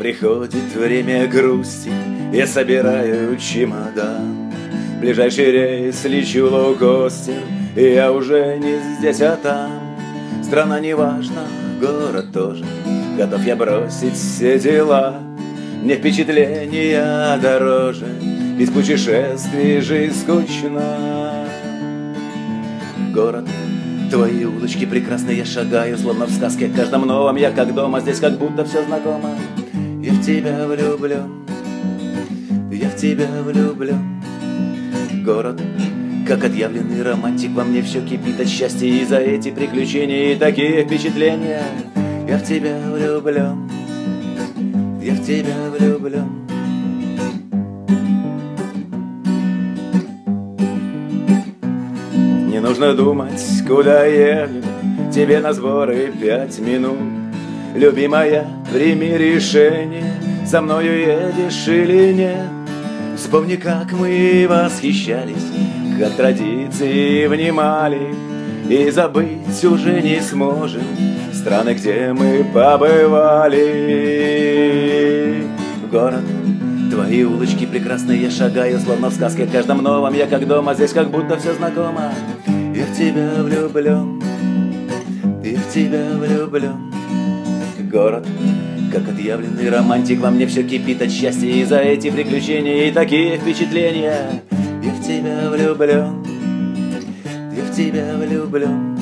приходит время грусти, я собираю чемодан. Ближайший рейс лечу лоукостер, и я уже не здесь, а там. Страна не важна, город тоже, готов я бросить все дела. Мне впечатления дороже, без путешествий жизнь скучна. Город Твои улочки прекрасные, я шагаю, словно в сказке В каждом новом я как дома, здесь как будто все знакомо Я в тебя влюблен, я в тебя влюблен Город, как отъявленный романтик Во мне все кипит от счастья. И за эти приключения и такие впечатления Я в тебя влюблен, я в тебя влюблен Не нужно думать, куда ехать Тебе на сборы пять минут. Любимая, прими решение Со мною едешь или нет? Вспомни, как мы восхищались Как традиции внимали И забыть уже не сможем Страны, где мы побывали. Город Твои улочки прекрасные, я шагаю, словно в сказке В каждом новом. Я как дома, здесь как будто все знакомо. Я в тебя влюблен, я в тебя влюблен Город, как отъявленный романтик Во мне все кипит от счастья. И за эти приключения и такие впечатления. Я в тебя влюблен, я в тебя влюблен